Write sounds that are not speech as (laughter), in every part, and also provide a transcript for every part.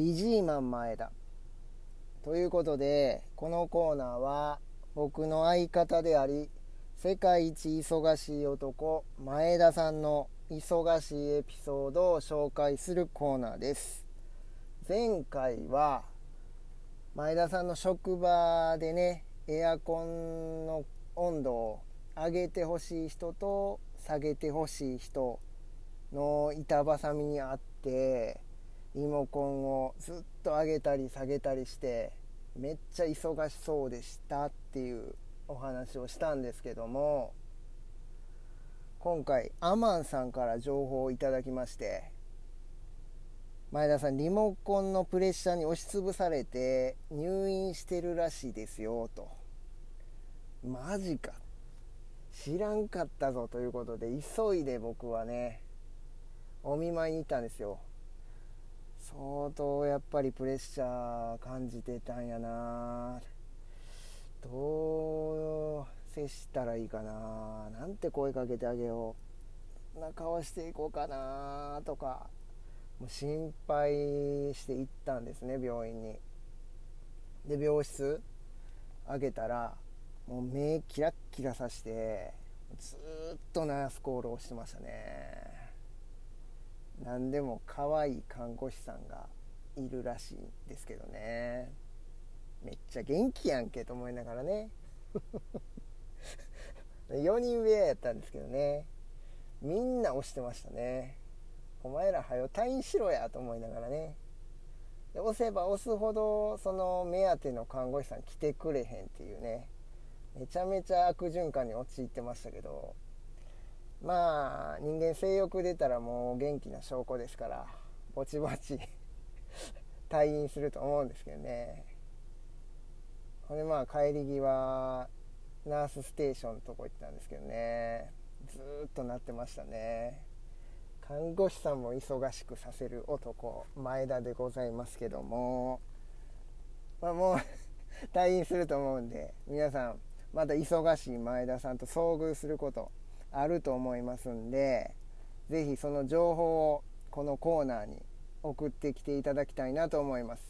ビジーマン前田。ということでこのコーナーは僕の相方であり世界一忙しい男前田さんの忙しいエピソードを紹介するコーナーです。前回は前田さんの職場でねエアコンの温度を上げてほしい人と下げてほしい人の板挟みにあってリモコンをずっと上げたり下げたりしてめっちゃ忙しそうでしたっていうお話をしたんですけども今回アマンさんから情報をいただきまして前田さんリモコンのプレッシャーに押しつぶされて入院してるらしいですよと。マジか。知らんかったぞということで急いで僕はねお見舞いに行ったんですよ。相当やっぱりプレッシャー感じてたんやな。どう接したらいいかな。なんて声かけてあげよう。な顔していこうかな。とかもう心配して行ったんですね病院に。で病室開けたらもう目キラッキラさしてずっとナースコールをしてましたね。何でも可愛い看護師さんがいるらしいんですけどね。めっちゃ元気やんけと思いながらね。(laughs) 4人上やったんですけどね。みんな押してましたね。お前らはよ退院しろやと思いながらね。で押せば押すほどその目当ての看護師さん来てくれへんっていうね。めちゃめちゃ悪循環に陥ってましたけど。まあ人間性欲出たらもう元気な証拠ですからぼちぼち (laughs) 退院すると思うんですけどね。これまあ帰り際ナースステーションのとこ行ったんですけどね。ずっとなってましたね。看護師さんも忙しくさせる男前田でございますけども。まあもう (laughs) 退院すると思うんで皆さんまた忙しい前田さんと遭遇することあると思いますんで是非その情報をこのコーナーに送ってきていただきたいなと思います。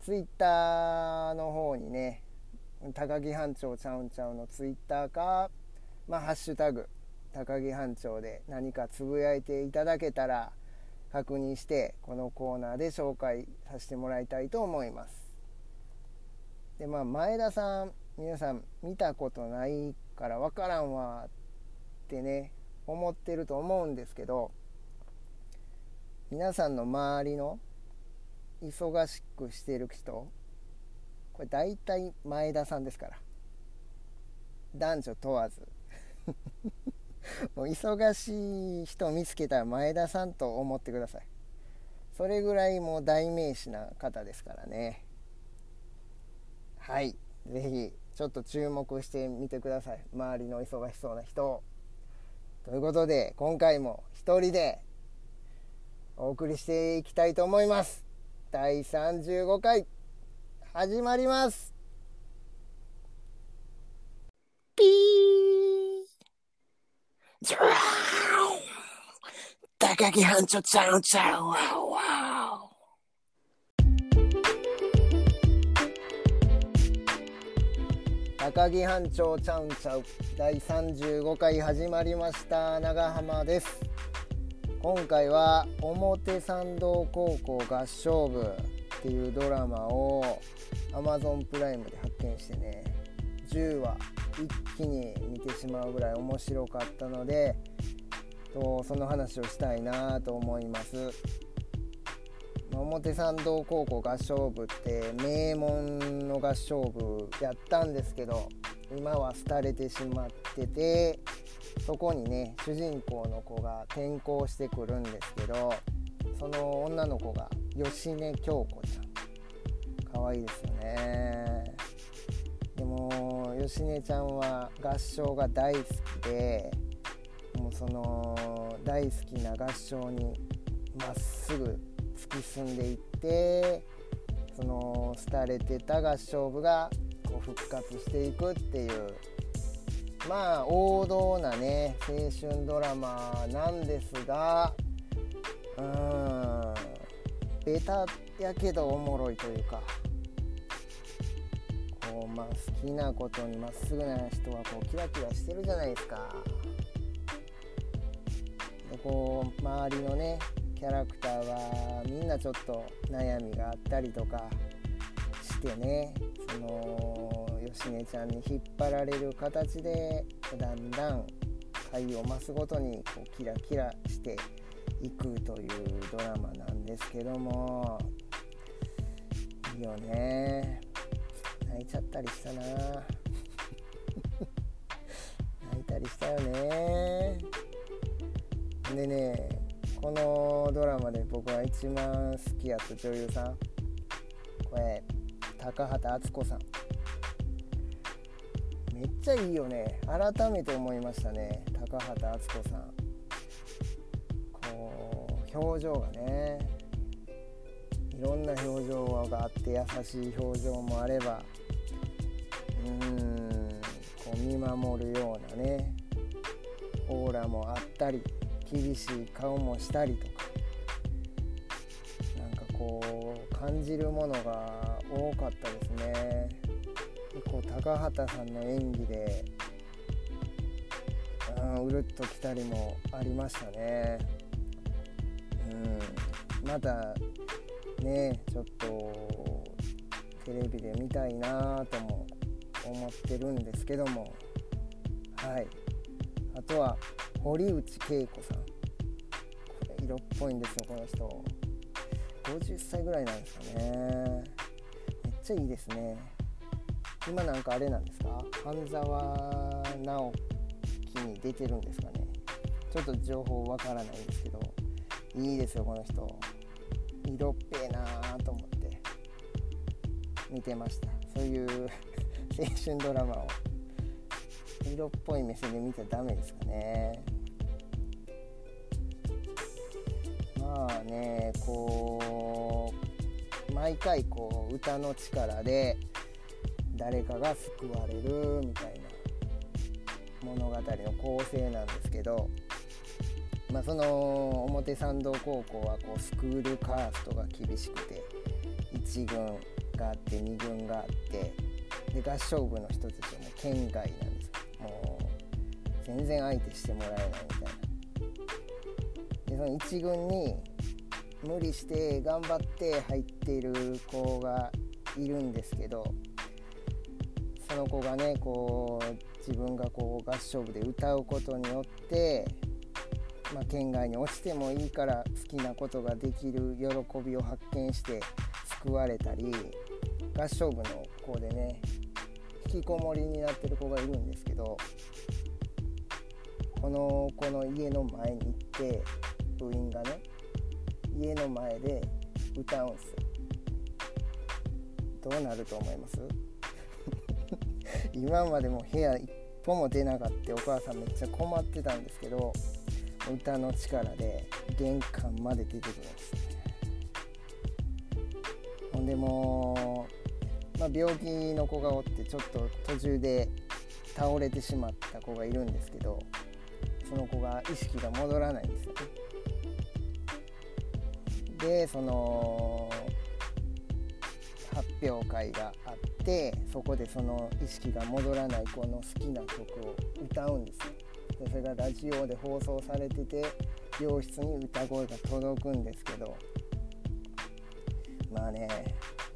ツイッターの方にね高木班長ちゃうんちゃうのツイッターかまあハッシュタグ高木班長で何かつぶやいていただけたら確認してこのコーナーで紹介させてもらいたいと思います。でまあ前田さん皆さん見たことないから分からんわってね思ってると思うんですけど皆さんの周りの忙しくしてる人これ大体前田さんですから。男女問わず。(laughs) もう忙しい人見つけたら前田さんと思ってください。それぐらいもう代名詞な方ですからね。はい。是非ちょっと注目してみてください。周りの忙しそうな人。をということで今回も一人でお送りしていきたいと思います。第35回始まります。ピー。高木班長ちゃんちゃんわわ高木班長ちゃうんちゃう第35回始まりました。長浜です。今回は表参道高校合唱部っていうドラマを Amazon プライムで発見してね。10話一気に見てしまうぐらい面白かったのでとその話をしたいなと思います。表参道高校合唱部って名門の合唱部やったんですけど今は廃れてしまっててそこにね主人公の子が転校してくるんですけどその女の子が芳根京子ちゃん。可愛いですよね。でも芳根ちゃんは合唱が大好きでもうその大好きな合唱にまっすぐ突き進んでいってその廃れてた合唱部がこう復活していくっていう。まあ王道なね青春ドラマなんですがうーんベタやけどおもろいというかこうまあ好きなことにまっすぐな人はこうキラキラしてるじゃないですか。でこう周りのねキャラクターはみんなちょっと悩みがあったりとかしてね。その芳根ちゃんに引っ張られる形でだんだん回を増すごとにこうキラキラしていくというドラマなんですけども。いいよね。泣いちゃったりしたな。(laughs) 泣いたりしたよね。でねこのドラマで僕が一番好きやった女優さん。これ高畑敦子さん。めっちゃいいよね。改めて思いましたね。高畑敦子さん。こう表情がね。いろんな表情があって優しい表情もあればうーんこう見守るようなねオーラもあったり。厳しい顔もしたりとかなんかこう感じるものが多かったですね。こう高畑さんの演技でうんうるっときたりもありましたね。うんまたねちょっとテレビで見たいなとも思ってるんですけどもはい。あとは堀内恵子さん。これ色っぽいんですよこの人。50歳ぐらいなんですかね。めっちゃいいですね。今なんかあれなんですか？半沢直樹に出てるんですかね。ちょっと情報わからないんですけどいいですよこの人。色っぺえなーと思って見てました。そういう (laughs) 青春ドラマを。色っぽい目線で見ちゃダメですかね。まあねこう毎回こう歌の力で誰かが救われるみたいな物語の構成なんですけど、まあ、その表参道高校はこうスクールカーストが厳しくて1軍があって2軍があってで合唱部の人たちはもう県外なんですもう全然相手してもらえないみたいな。その1軍に無理して頑張って入っている子がいるんですけどその子がねこう自分がこう合唱部で歌うことによって、まあ、県外に落ちてもいいから好きなことができる喜びを発見して救われたり合唱部の子でね引きこもりになってる子がいるんですけどこの子の家の前に行って部員がね家の前で歌うんすよ。どうなると思います？(laughs) 今までも部屋一歩も出なかったお母さんめっちゃ困ってたんですけど歌の力で玄関まで出てくるんですほんでもう、まあ、病気の子がおってちょっと途中で倒れてしまった子がいるんですけどその子が意識が戻らないんですよね。でその発表会があってそこでその意識が戻らない子の好きな曲を歌うんですよ。でそれがラジオで放送されてて病室に歌声が届くんですけどまあね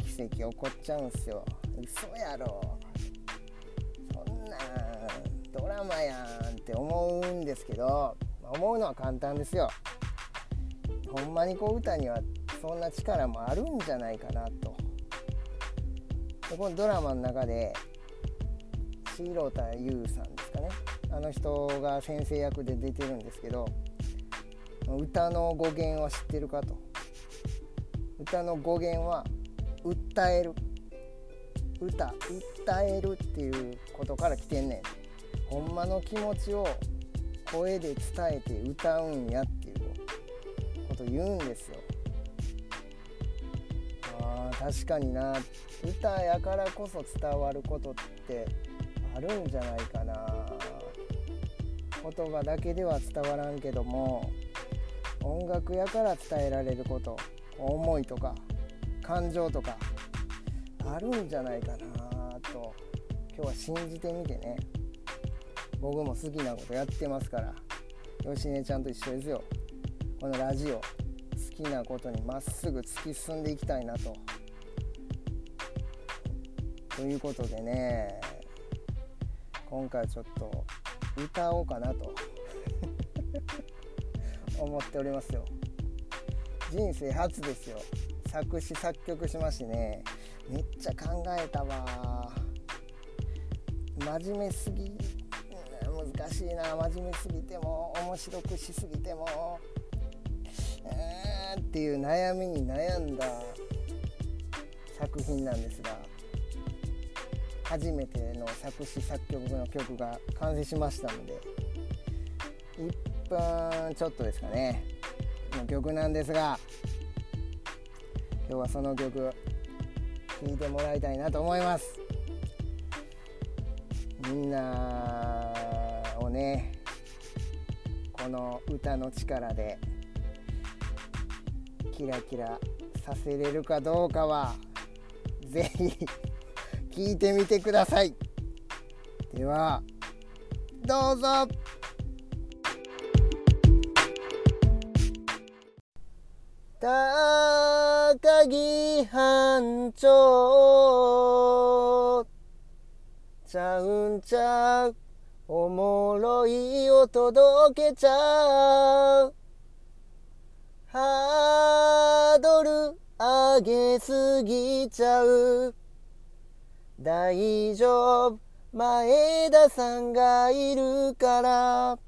奇跡起こっちゃうんすよ。嘘やろ。そんなんドラマやんって思うんですけど思うのは簡単ですよ。ほんまにこう歌にはそんな力もあるんじゃないかなと。でこのドラマの中で白田優さんですかね。あの人が先生役で出てるんですけど歌の語源は知ってるかと。歌の語源は訴える。歌訴えるっていうことから来てんねん。ほんまの気持ちを声で伝えて歌うんやってと言うんですよ。あー確かにな。歌やからこそ伝わることってあるんじゃないかな。言葉だけでは伝わらんけども音楽やから伝えられること思いとか感情とかあるんじゃないかなと今日は信じてみてね。僕も好きなことやってますから吉根ちゃんと一緒ですよ。このラジオ好きなことにまっすぐ突き進んでいきたいなと。ということでね今回ちょっと歌おうかなと。(laughs) 思っておりますよ。人生初ですよ。作詞作曲しましてねめっちゃ考えたわ。真面目すぎ難しいな。真面目すぎても面白くしすぎても。えーっていう悩みに悩んだ作品なんですが初めての作詞作曲の曲が完成しましたので1分ちょっとですかね。の曲なんですが今日はその曲聴いてもらいたいなと思います。みんなをねこの歌の力でキラキラさせれるかどうかはぜひ聞いてみてください。ではどうぞ。高木班長。ちゃうんちゃう。おもろいを届けちゃう。ハードル上げすぎちゃう。大丈夫。前田さんがいるから。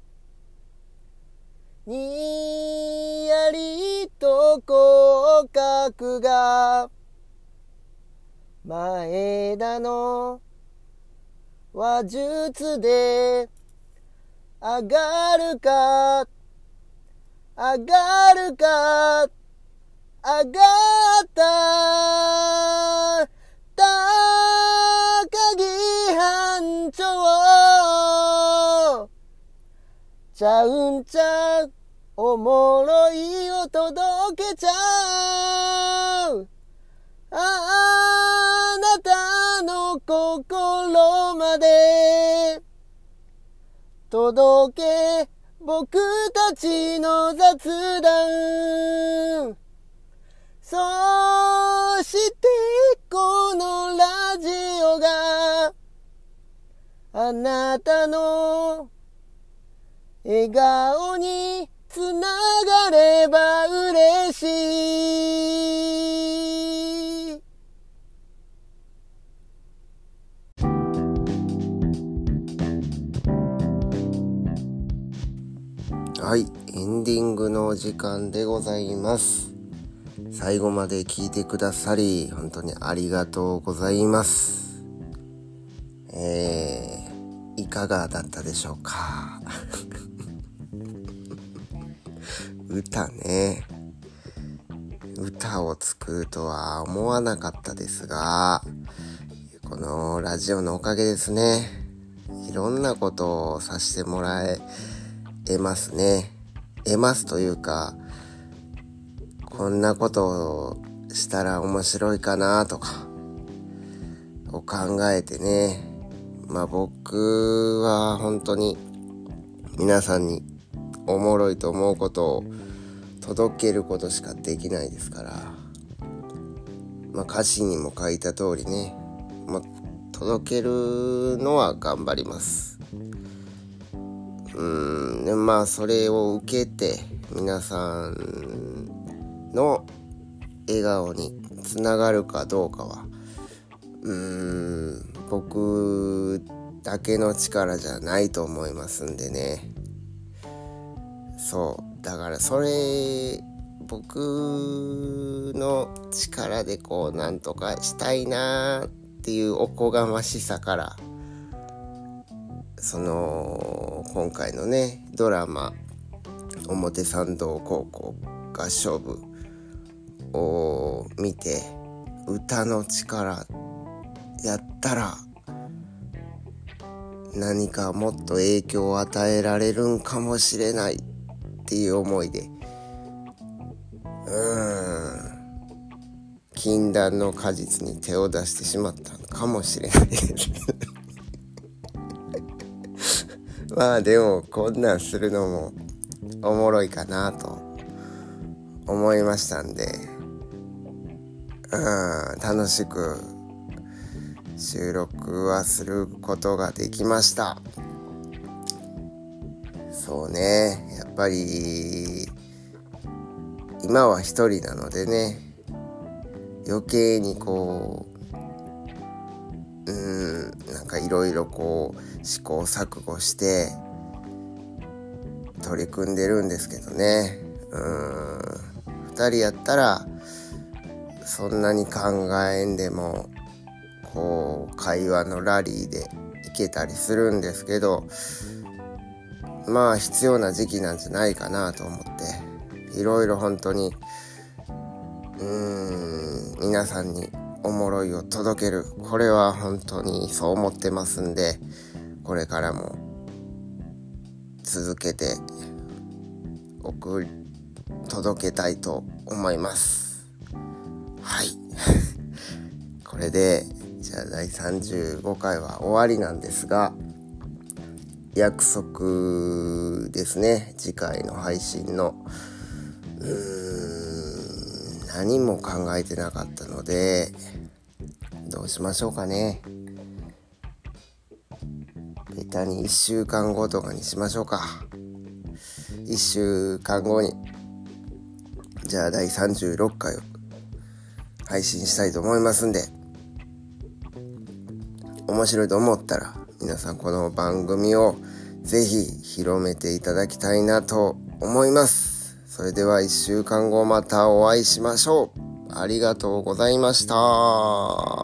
にやりと広角が前田の話術で上がるか。上がるか？上がった？高木班長ちゃうんちゃう？おもろいを届けちゃう。あなたの心まで届け僕たちの雑談。そしてこのラジオがあなたの笑顔につながれば嬉しい。ンディングのお時間でございます。最後まで聞いてくださり、本当にありがとうございます。えー、いかがだったでしょうか？(laughs) 歌ね。歌を作るとは思わなかったですが、このラジオのおかげですね。いろんなことをさせてもらえ、ますね。得ますというか、こんなことをしたら面白いかなとか、を考えてね。まあ僕は本当に皆さんにおもろいと思うことを届けることしかできないですから。まあ歌詞にも書いた通りね、まあ届けるのは頑張ります。うんでまあそれを受けて皆さんの笑顔につながるかどうかはうーん僕だけの力じゃないと思いますんでね。そうだからそれ僕の力でこうなんとかしたいなっていうおこがましさからその今回のねドラマ「表参道高校合唱部」を見て歌の力やったら何かもっと影響を与えられるんかもしれないっていう思いでうーん禁断の果実に手を出してしまったのかもしれないまあでもこんなんするのもおもろいかなと思いましたんで。うん楽しく収録はすることができました。そうねやっぱり今は一人なのでね余計にこううんなんかいろいろこう試行錯誤して取り組んでるんですけどね。うん。2人やったらそんなに考えんでもこう会話のラリーでいけたりするんですけどまあ必要な時期なんじゃないかなと思って。いろいろ本当にうーん皆さんにおもろいを届ける。これは本当にそう思ってますんでこれからも続けて送り届けたいと思います。はい。(laughs) これでじゃあ第35回は終わりなんですが約束ですね。次回の配信のうん。何も考えてなかったのでどうしましょうかね。ベタに1週間後とかにしましょうか。1週間後に。じゃあ第36回を配信したいと思いますんで面白いと思ったら皆さんこの番組をぜひ広めていただきたいなと思います。それでは1週間後またお会いしましょうありがとうございました。